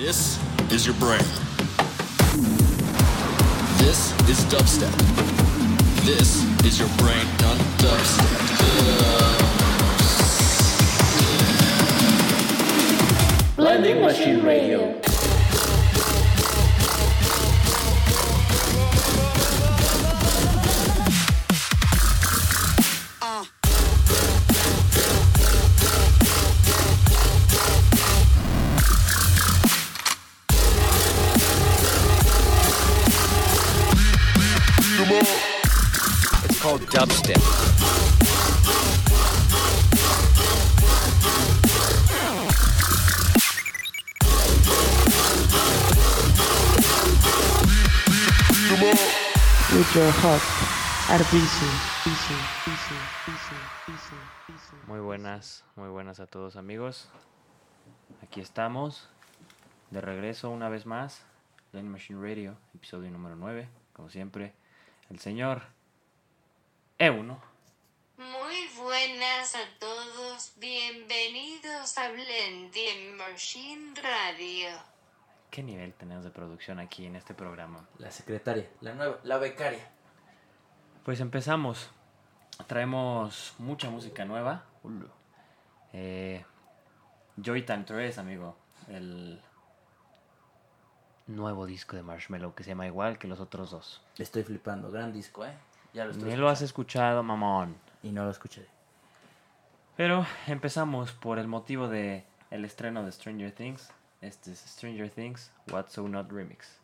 This is your brain. This is dubstep. This is your brain on dubstep. Blending Machine Radio. BC, BC. Muy buenas, muy buenas a todos amigos. Aquí estamos, de regreso una vez más, Blending Machine Radio, episodio número 9, como siempre, el señor E1. Muy buenas a todos, bienvenidos a Blending Machine Radio. ¿Qué nivel tenemos de producción aquí en este programa? La secretaria, la nueva, la becaria. Pues empezamos. Traemos mucha música nueva. Eh, Joy Time 3, amigo. El nuevo disco de Marshmello que se llama igual que los otros dos. Estoy flipando, gran disco, ¿eh? Ya lo estoy Ni lo has escuchado, mamón. Y no lo escuché. Pero empezamos por el motivo de el estreno de Stranger Things. Este es Stranger Things What's So Not Remix.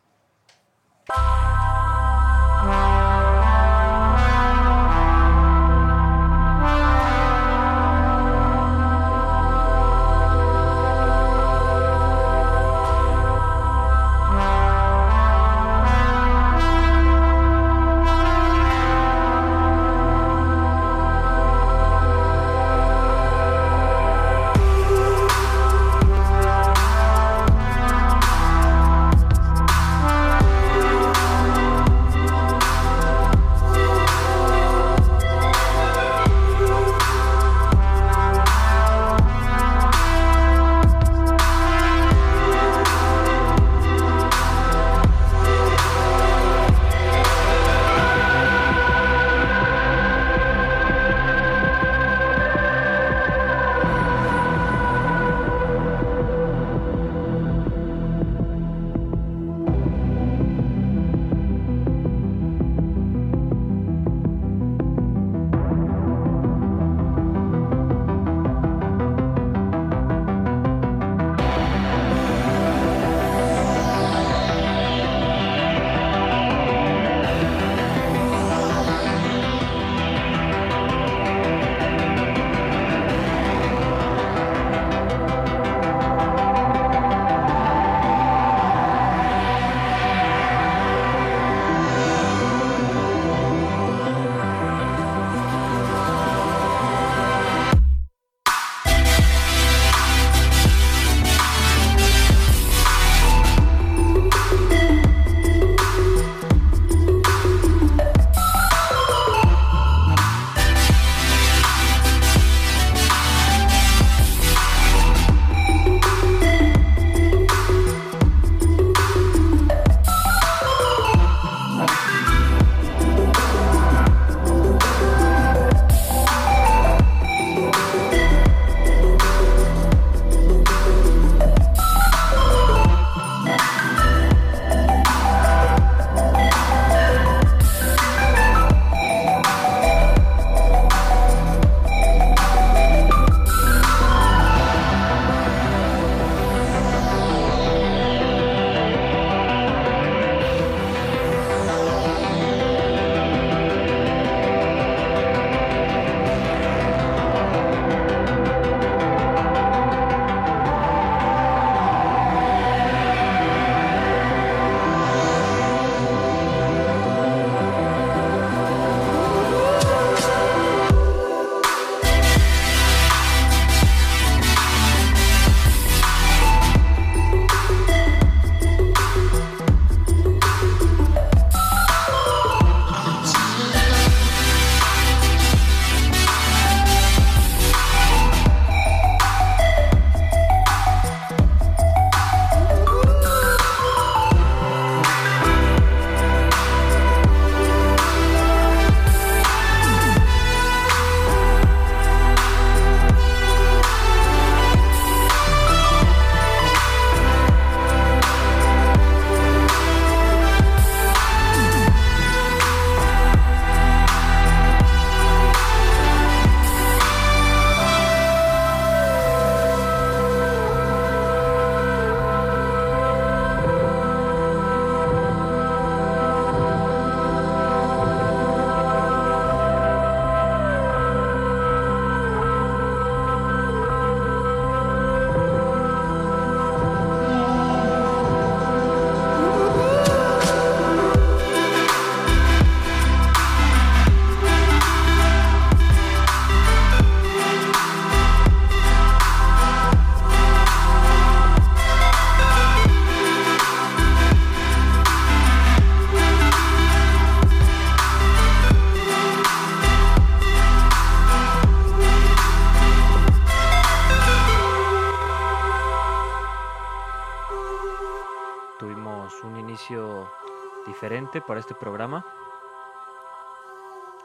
Para este programa.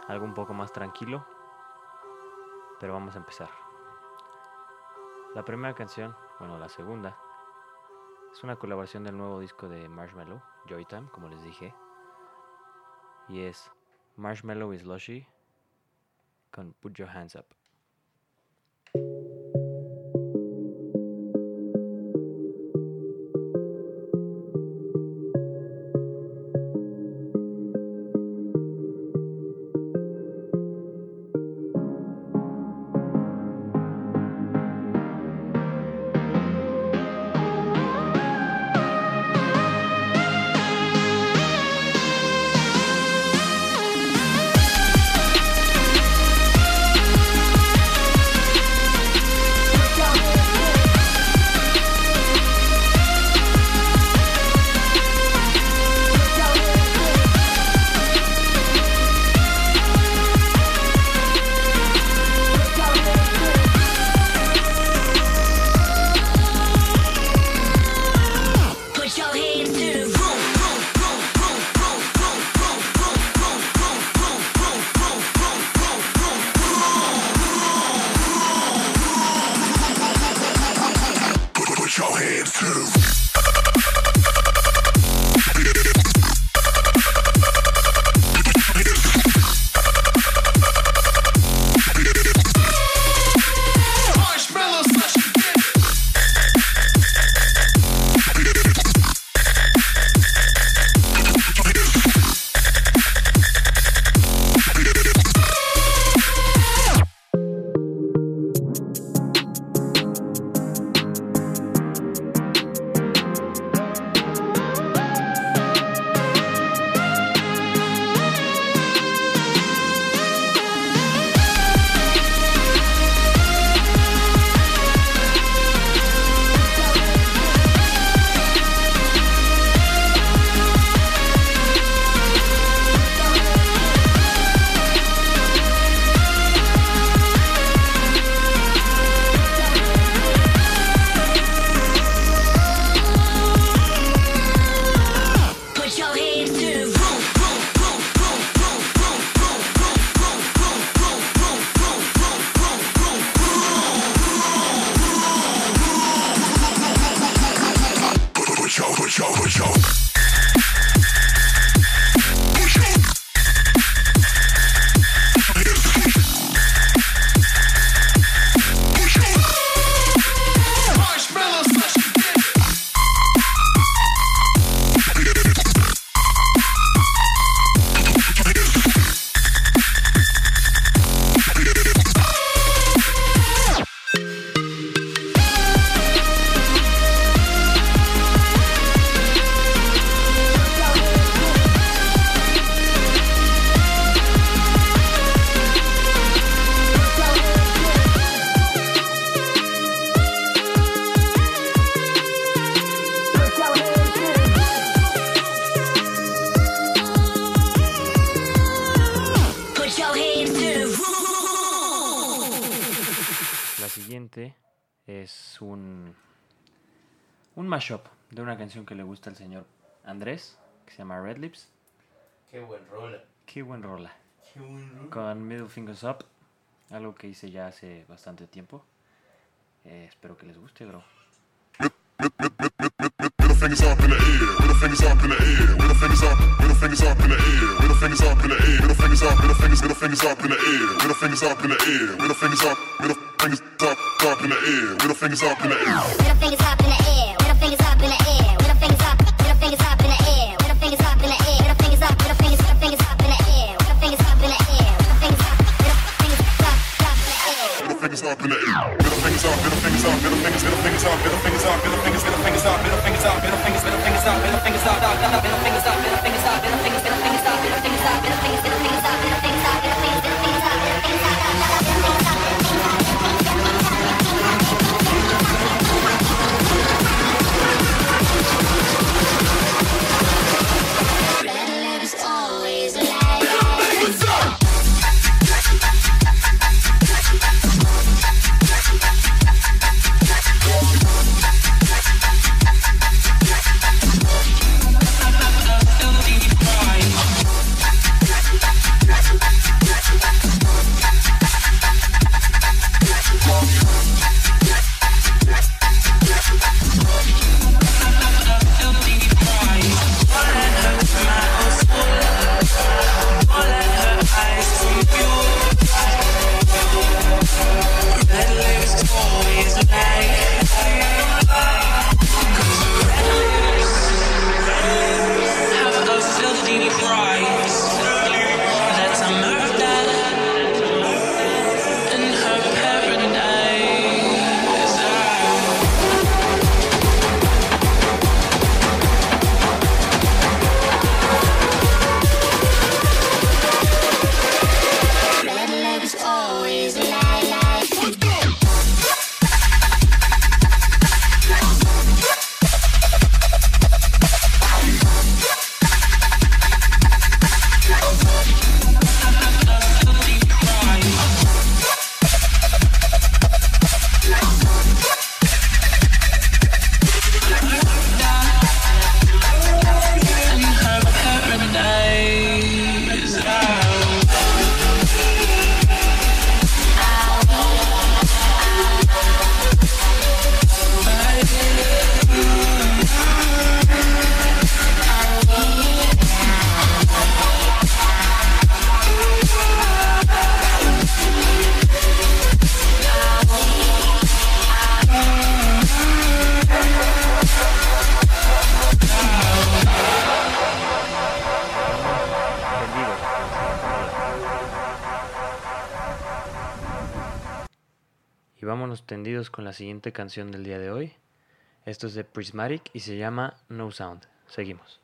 Algo un poco más tranquilo. Pero vamos a empezar. La primera canción, bueno, la segunda, es una colaboración del nuevo disco de Marshmallow, Joytime, como les dije. Y es Marshmallow is Lushy con Put Your Hands Up. Gusta al señor Andrés, que se llama Red Lips. Qué buen rola. Qué buen rola. Qué buen rola. Con Middle Fingers Up, algo que hice ya hace bastante tiempo. Eh, espero que les guste, bro. Middle fingers up in the air, middle fingers up in the air, middle fingers up, middle fingers up in the air, middle fingers up in the air, middle fingers up, middle fingers, middle fingers up in the air, middle fingers up in the air, middle fingers up, middle fingers up, up in the air, middle fingers up in the air. Middle fingers up in the air. Middle fingers up in the air. Middle fingers up. Middle fingers up in the air. Middle fingers up in the air. Middle fingers up. Middle fingers. Middle fingers up in the air. Middle fingers up in the air. Middle fingers up. Middle fingers up. Up in the air. Middle fingers up in the air. Middle fingers up, middle fingers up, middle fingers, middle fingers up, middle fingers up, middle fingers, middle fingers up, middle fingers up, middle fingers, middle fingers up, middle fingers up, up, up, middle fingers up, middle fingers up, middle fingers, middle fingers up, middle fingers up, middle fingers, middle fingers up, middle la siguiente canción del día de hoy. Esto es de Prismatic y se llama No Sound. Seguimos.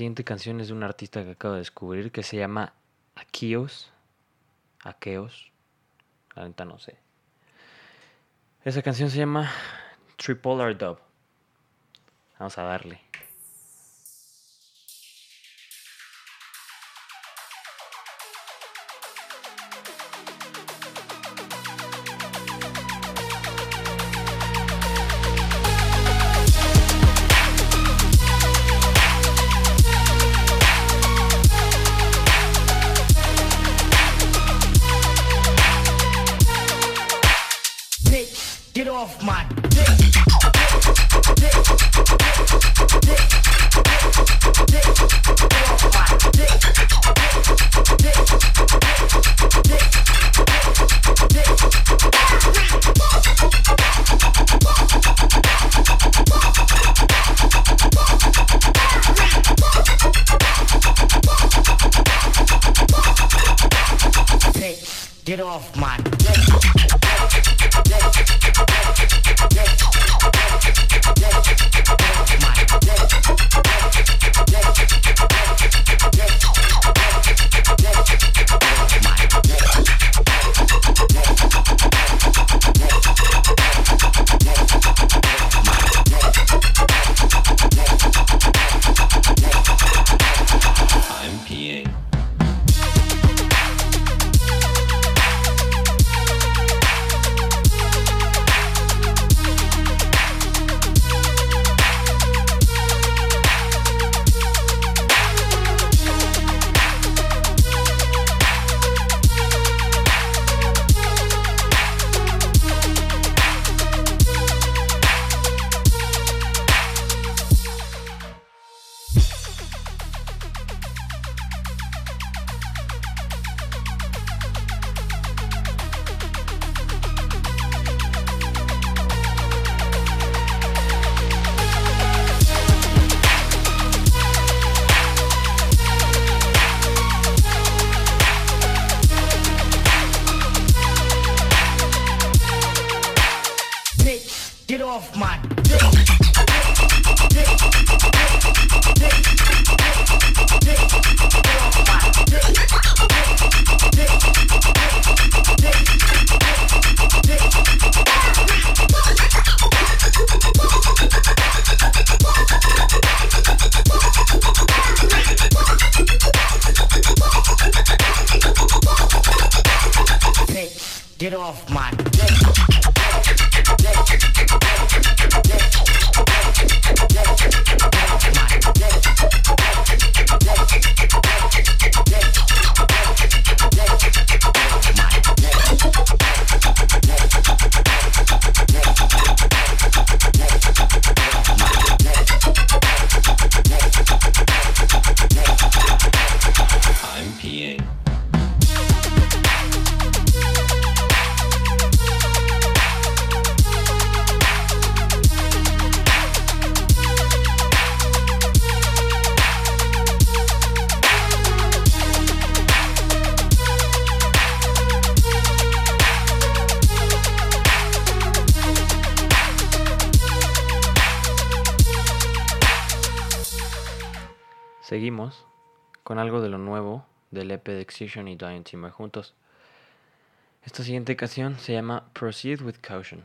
Siguiente canción es de un artista que acabo de descubrir que se llama Akios. Akeos. La neta no sé. Esa canción se llama Tripolar Dub. Vamos a darle. Seguimos con algo de lo nuevo del EP de Excision y Diane Timber juntos. Esta siguiente canción se llama Proceed with Caution.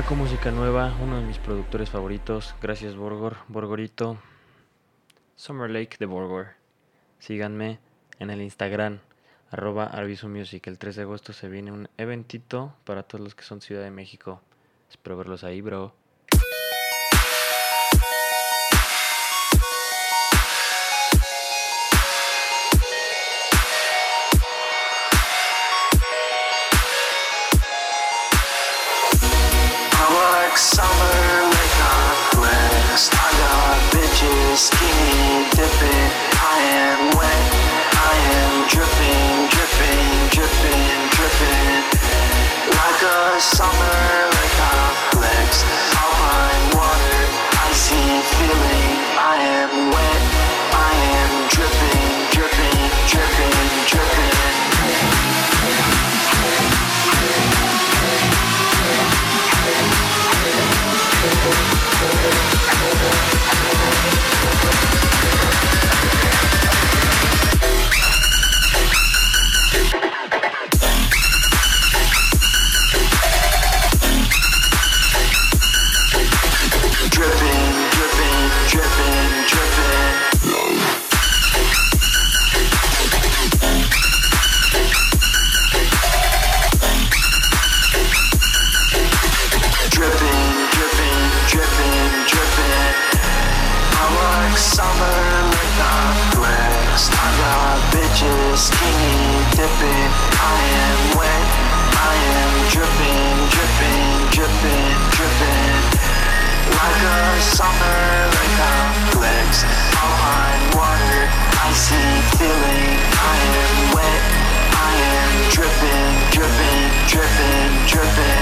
sacó música nueva, uno de mis productores favoritos. Gracias Borgor, Borgorito. Summer Lake de Borgor. Síganme en el Instagram, arroba Arviso Music. El 3 de agosto se viene un eventito para todos los que son Ciudad de México. Espero verlos ahí, bro. Work summer like a west. I got bitches skinny dipping. I am wet. I am dripping, dripping, dripping, dripping. Like a summer like a flex. Alpine water, icy feeling. I am wet. I am dripping, dripping, dripping, dripping. Summer like a flex. Water, feeling. I am wet. I am dripping, dripping, dripping. Dripping,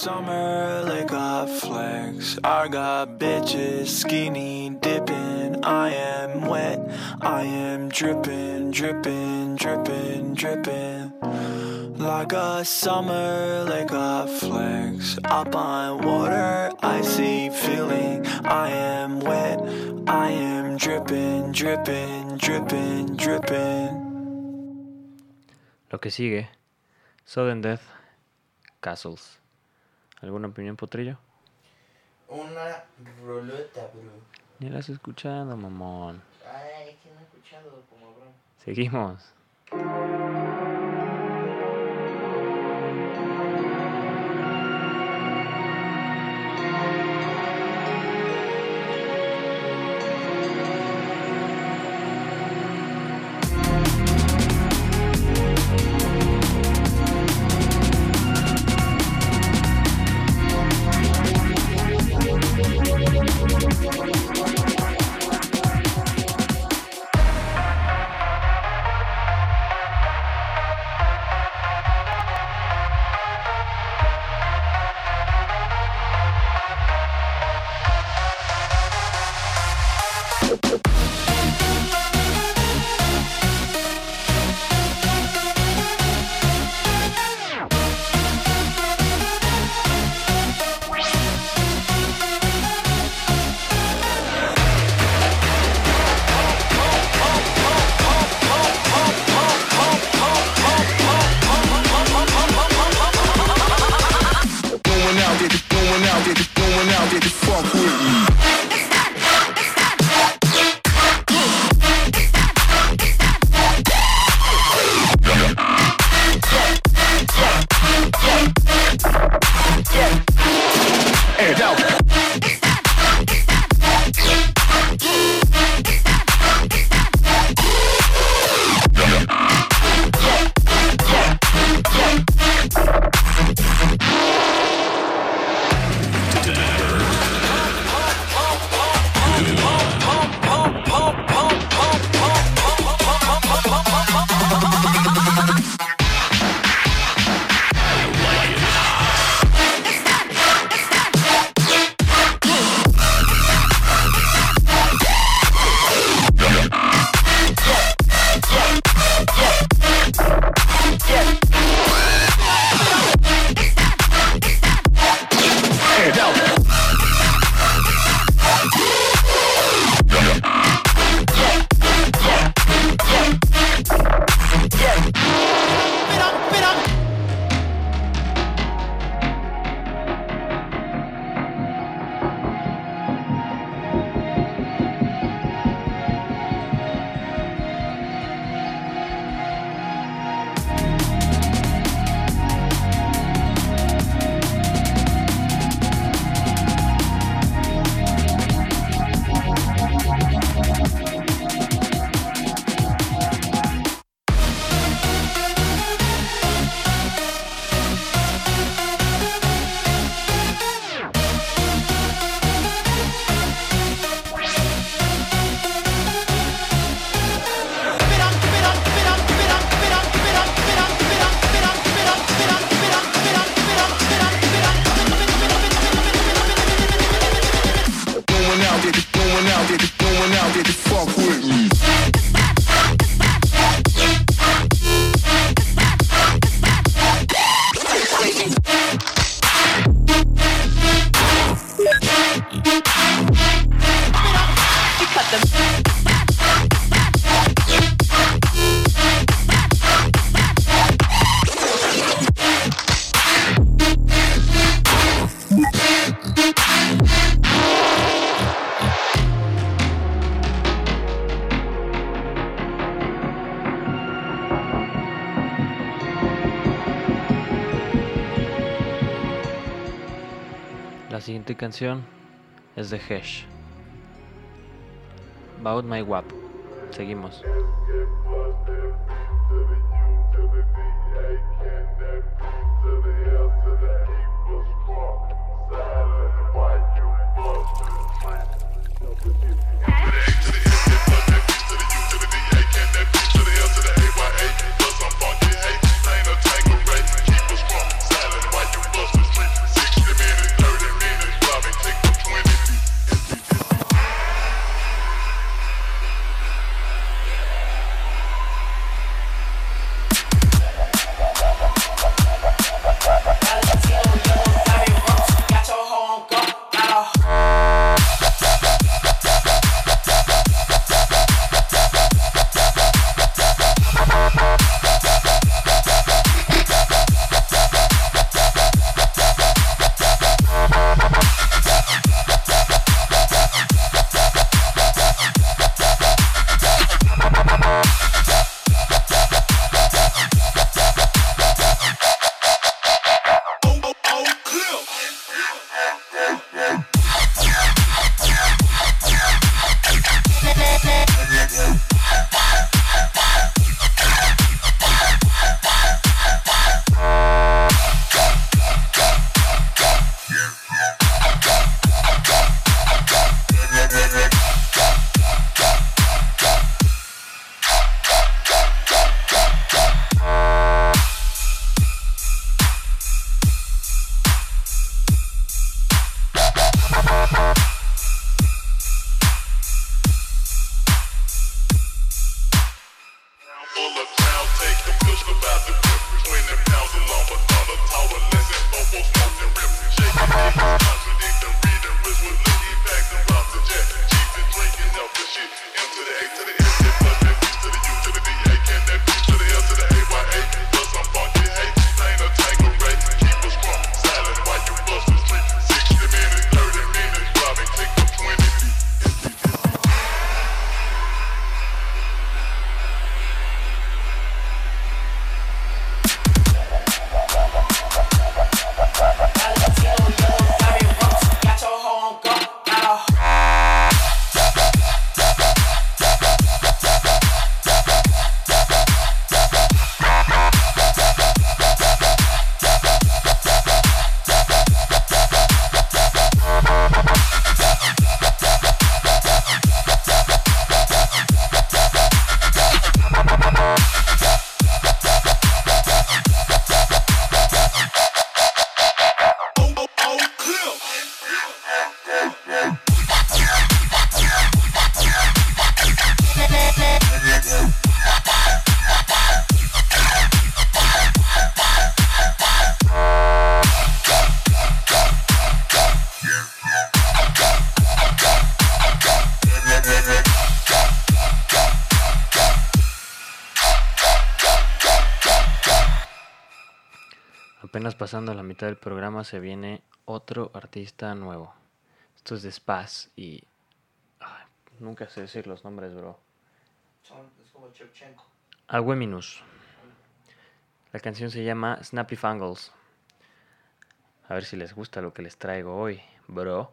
summer like a flex. I got bitches skinny dipping. I am wet. I am dripping, dripping, dripping, dripping. Like a summer, like a flex. Up on water, icy feeling. I am wet. I am dripping, dripping, dripping, dripping. Lo que sigue, Sudden Death, Castles. ¿Alguna opinión, Potrillo? Una rolota, bro. Ni la has escuchado, mamón. Ay, que no he escuchado como bro. Seguimos. Siguiente canción es de Hesh. About My Wap. Seguimos. Apenas pasando la mitad del programa se viene otro artista nuevo. Esto es de Spaz y... ay, nunca sé decir los nombres, bro. Son, es como Chevchenko. Agüeminus. La canción se llama Snappy Fangles. A ver si les gusta lo que les traigo hoy, bro.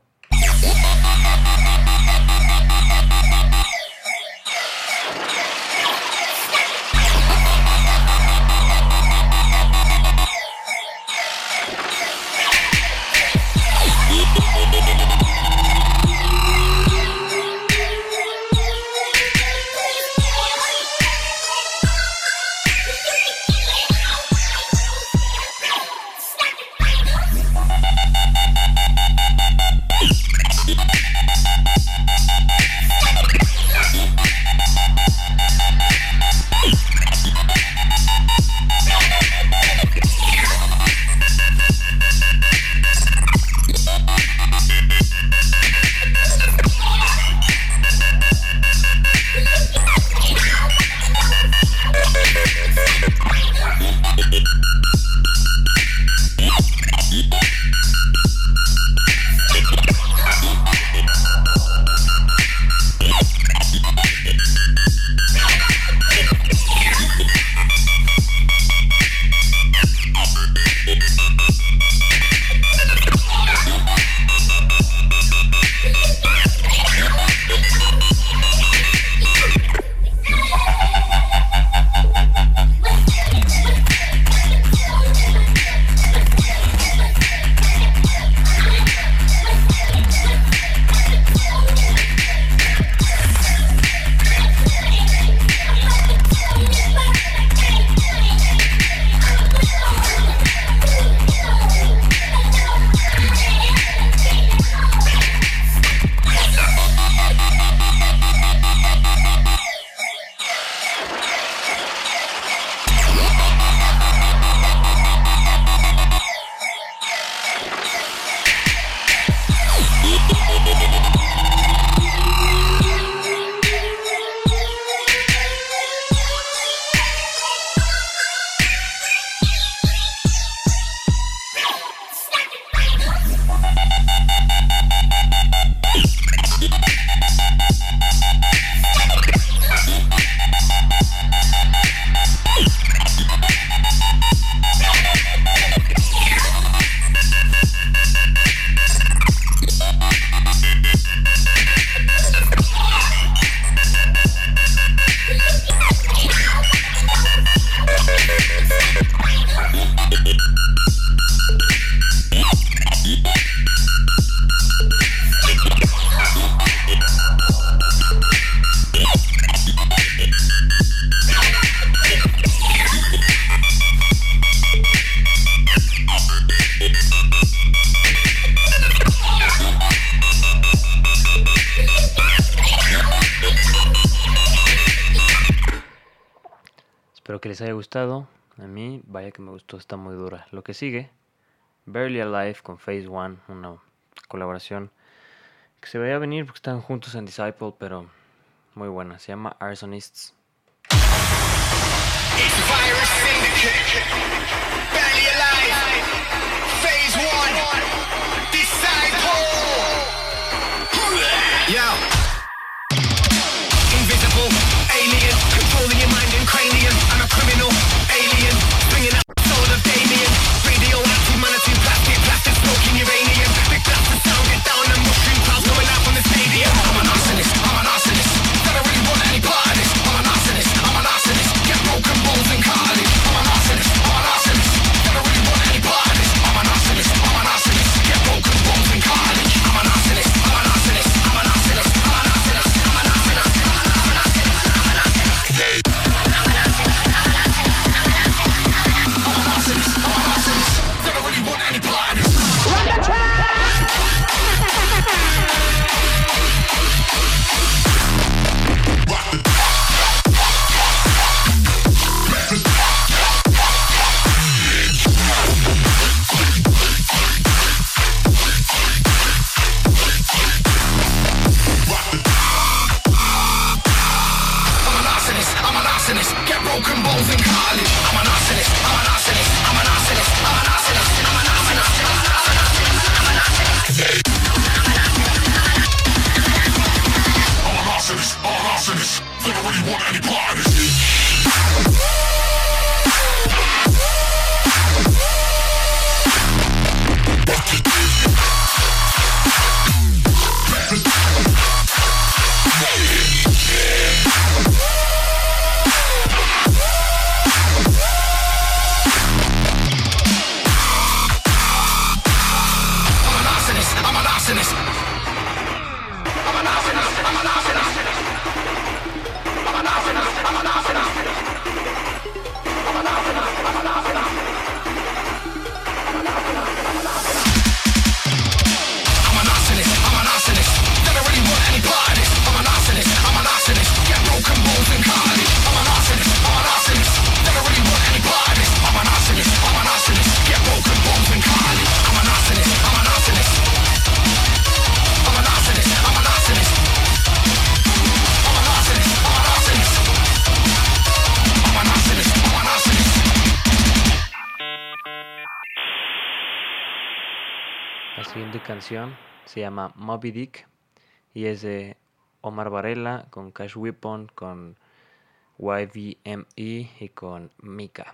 que me gustó, está muy dura. Lo que sigue, Barely Alive con Phase One, una colaboración que se veía venir porque están juntos en Disciple, pero muy buena. Se llama Arsonists. It's virus syndicate. Barely alive. Phase one. Disciple. Yo. Invisible. Alien. Controlling your mind and cranium. I'm a criminal. Alien. So siguiente canción se llama Moby Dick y es de Omar Varela con Cash Weapon, con YVME y con Mika.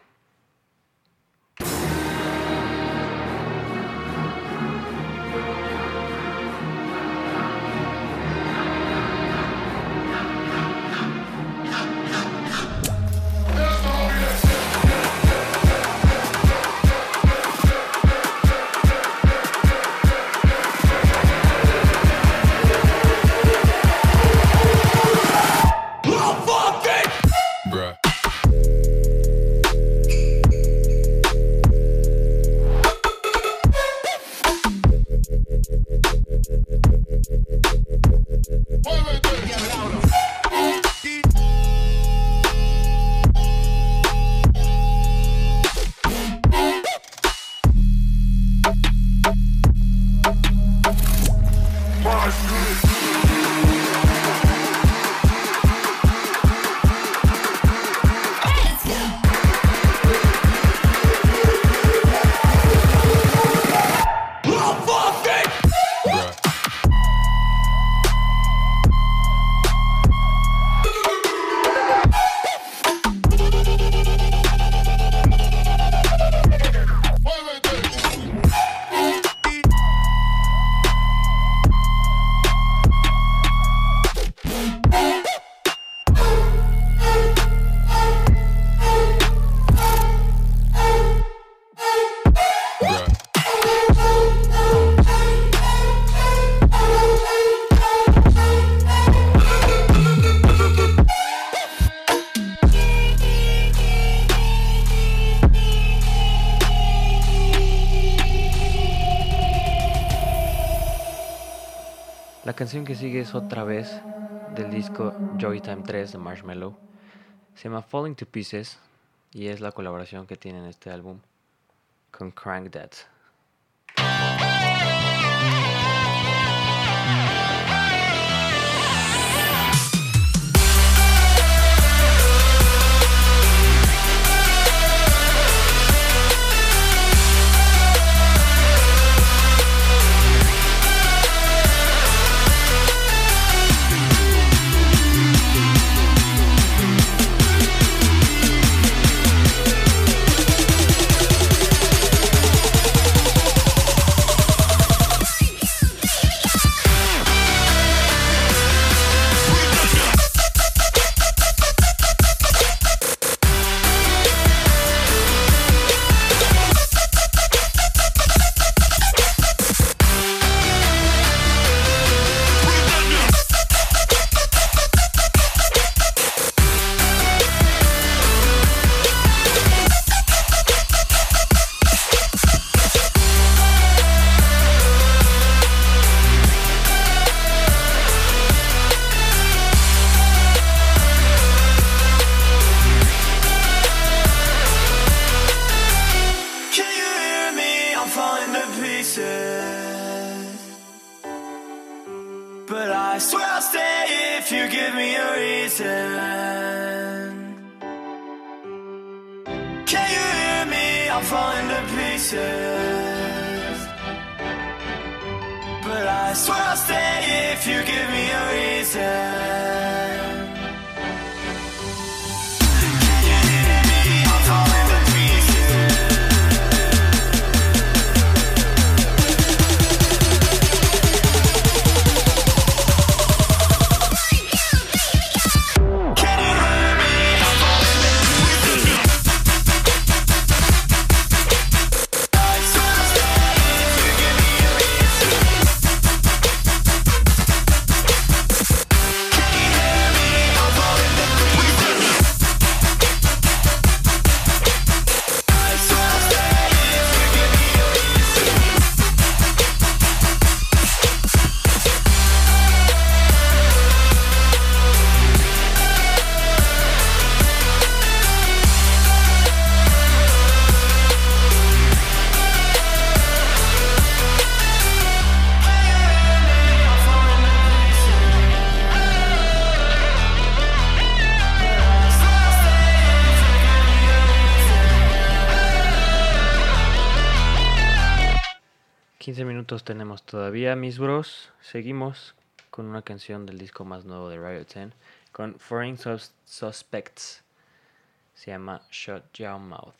Muévete. canción que sigue es otra vez del disco Joytime 3 de Marshmallow. Se llama Falling to Pieces y es la colaboración que tiene en este álbum con Crank That. I swear I'll stay if you give me a reason. Todavía, mis bros. Seguimos con una canción del disco más nuevo de Riot 10 con Foreign Sus- Suspects. Se llama Shut Your Mouth.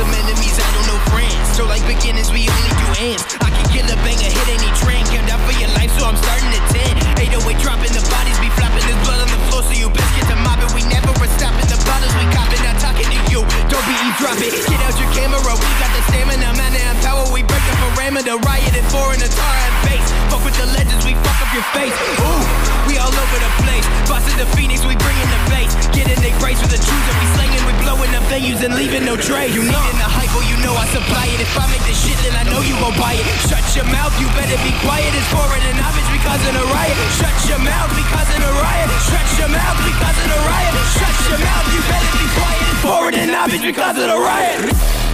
Some enemies, I don't know friends. So like beginners, we only do ends. I kill banger, hit any train. Count out for your life, so I'm starting at 10. 808 dropping the bodies, be flopping. There's blood on the floor, so you best get to mopping. We never were stopping the bottles, we copping. Not talking to you, don't be eavesdropping. Get out your camera, we got the stamina, man, and power. We break the parameter, riot four in the tar and face. Fuck with the legends, we fuck up your face. Over the place. Busting the phoenix, we bringing the bass. Get in they brace with the truth, and we slanging, we blowing up venues and leaving no trace. You needing the hype, well, you know I supply it. If I make the shit, then I know you gon' buy it. Shut your mouth, you better be quiet. It's foreign and homage because of the riot. Shut your mouth because of the riot. Shut your mouth because of the riot. Shut your mouth, you better be quiet. It's foreign and homage because of the riot.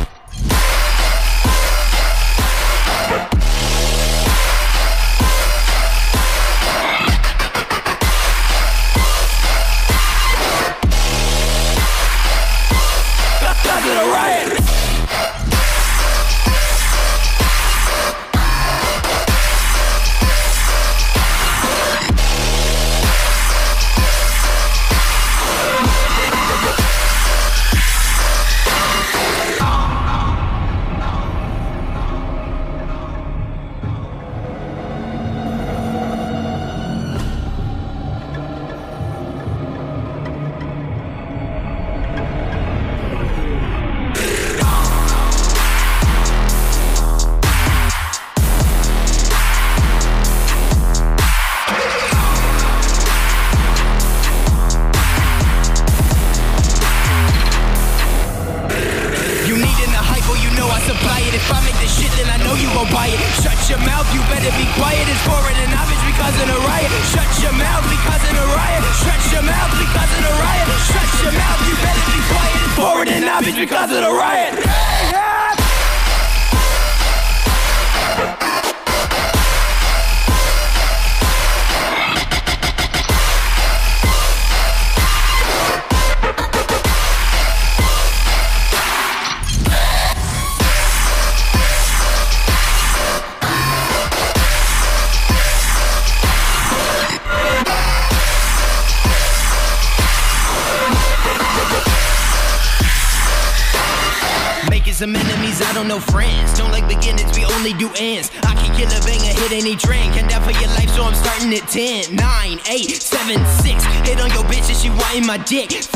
Don't know friends. Don't like beginnings, we only do ends. I can kill a banger, hit any trend. Can die for your life, so I'm starting at 10, 9, 8, 7, 6. Hit on your bitch and she wanting my dick. 5,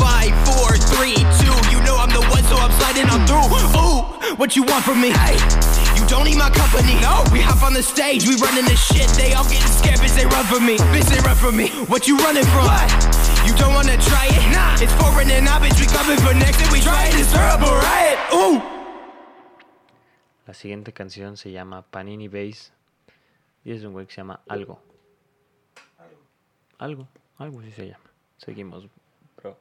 4, 3, 2. You know I'm the one, so I'm sliding on through. Ooh, what you want from me? Hey, you don't need my company. No, we hop on the stage, we running this shit. They all getting scared, bitch, they run from me. Bitch, they run from me. What you running from? What? You don't wanna try it? Nah, it's foreign and I bitch, we coming for next and we try it, it's a riot. Ooh. La siguiente canción se llama Panini Base y es de un güey que se llama Algo. Algo, algo así se llama. Seguimos, bro.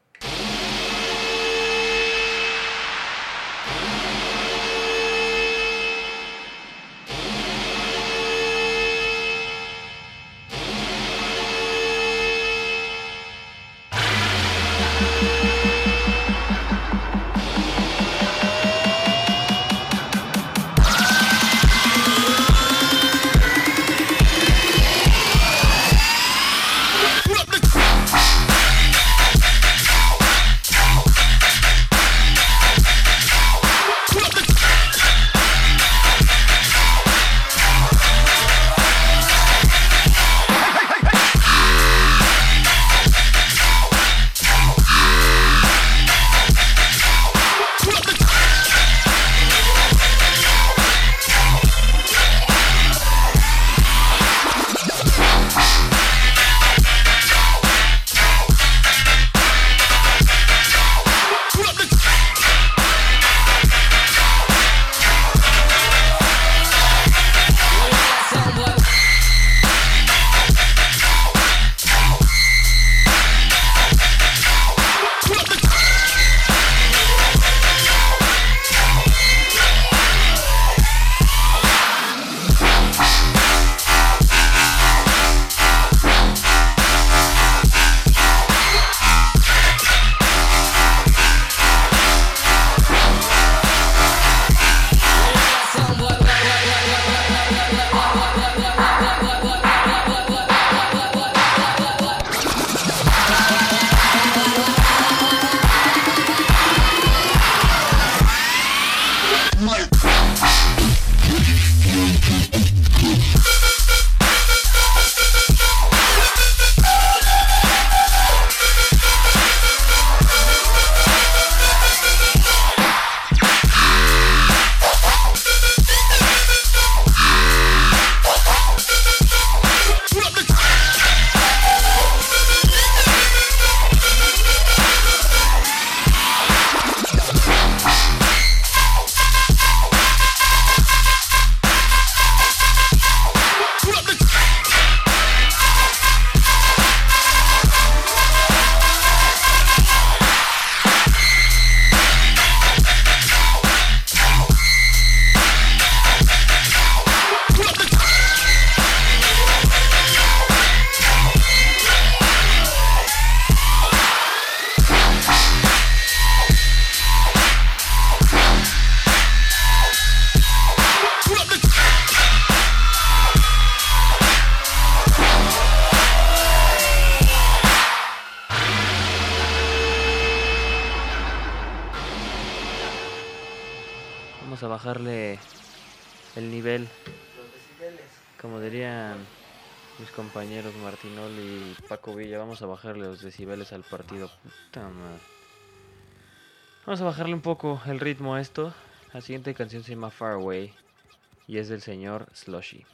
Como dirían mis compañeros Martinol y Paco Villa, vamos a bajarle los decibeles al partido. Puta madre. Vamos a bajarle un poco el ritmo a esto. La siguiente canción se llama Far Away y es del señor Slushy.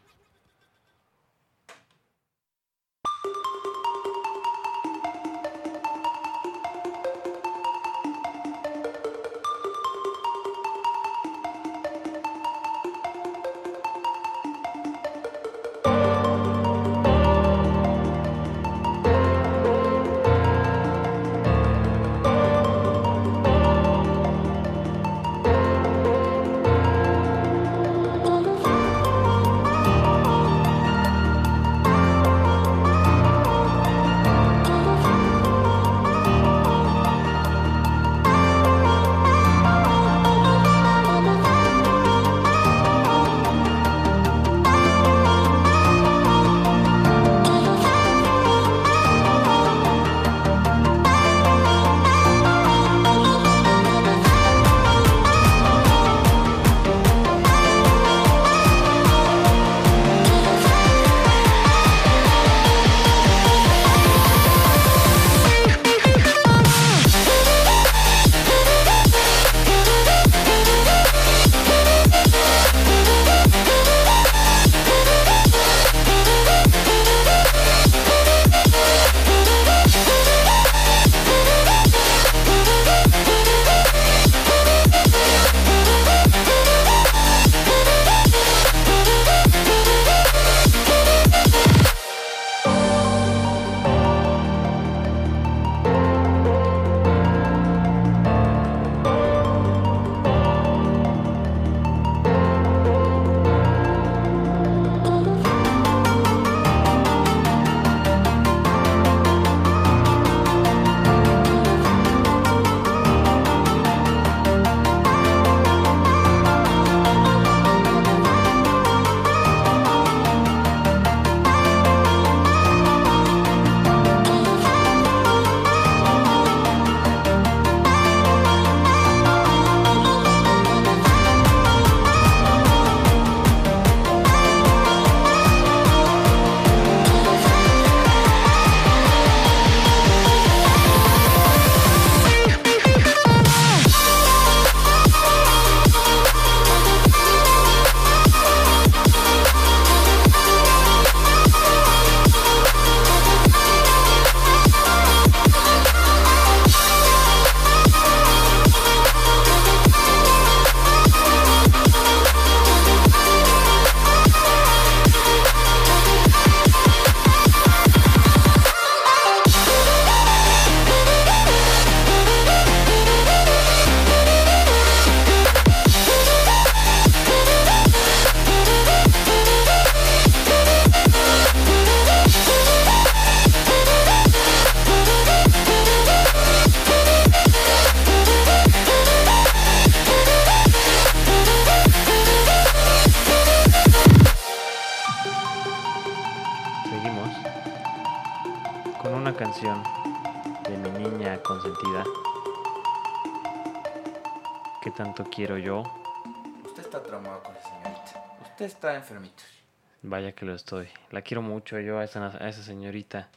Vaya que lo estoy. La quiero mucho yo a esa, a esa señorita.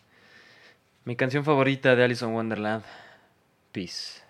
Mi canción favorita de Alice in Wonderland. Peace.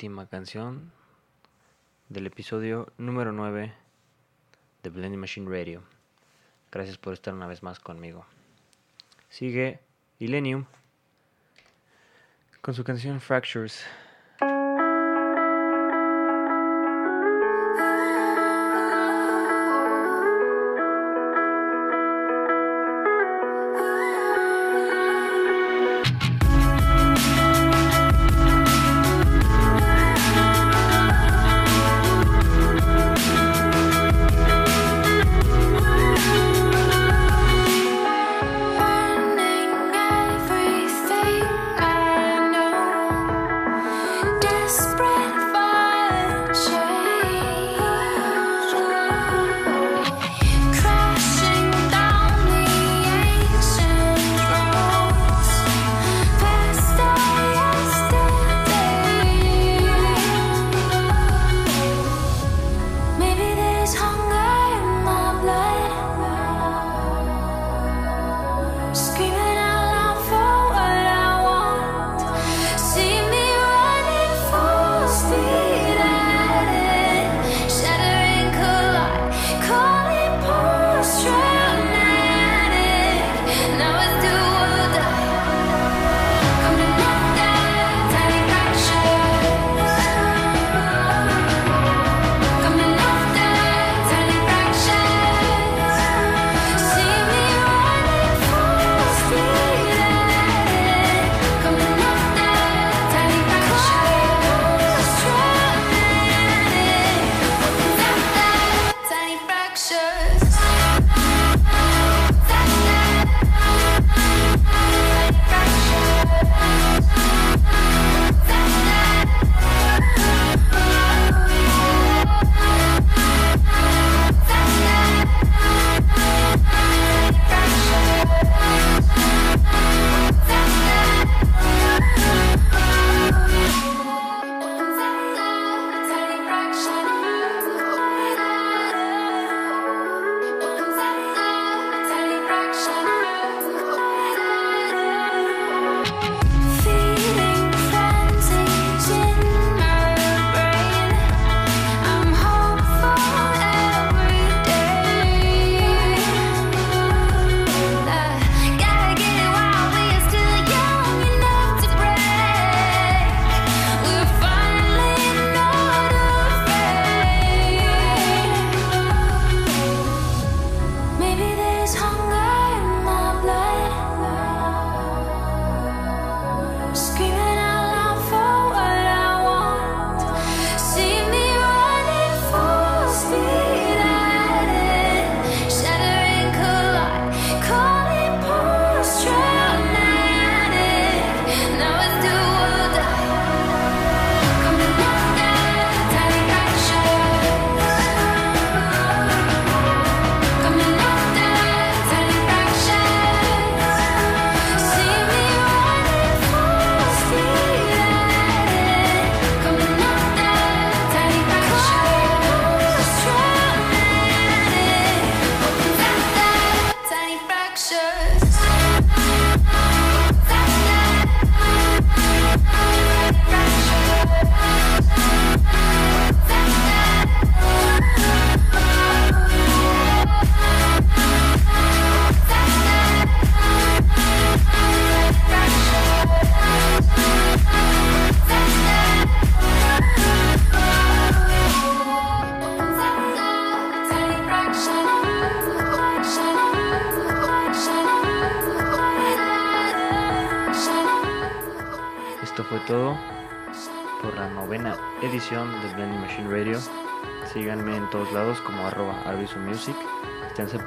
última canción del episodio número 9 de Blending Machine Radio. Gracias por estar una vez más conmigo. Sigue Ilenium con su canción Fractures.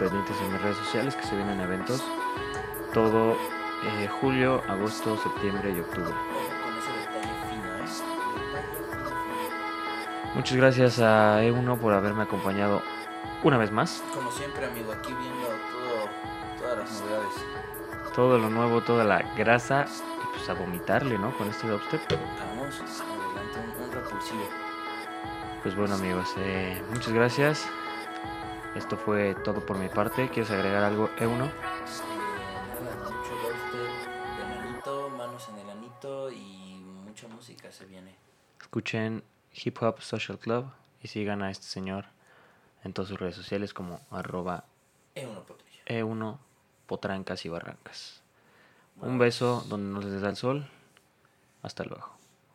Pendientes en mis redes sociales que se vienen eventos. Todo eh, julio, agosto, septiembre y octubre. Muchas gracias a E1 por haberme acompañado una vez más. Como siempre, amigo, aquí viendo todo, todas las novedades. Todo lo nuevo, toda la grasa y pues a vomitarle, ¿no? Con este dubstep. Vamos, adelante, un, un repulsivo. Pues bueno amigos, eh, muchas gracias. Esto fue todo por mi parte. ¿Quieres agregar algo, E1? Nada, mucho y mucha música se viene. Escuchen Hip Hop Social Club y sigan a este señor en todas sus redes sociales como arroba E1 Potrillo. E1 Potrancas y Barrancas. Un beso donde no les da el sol. Hasta luego.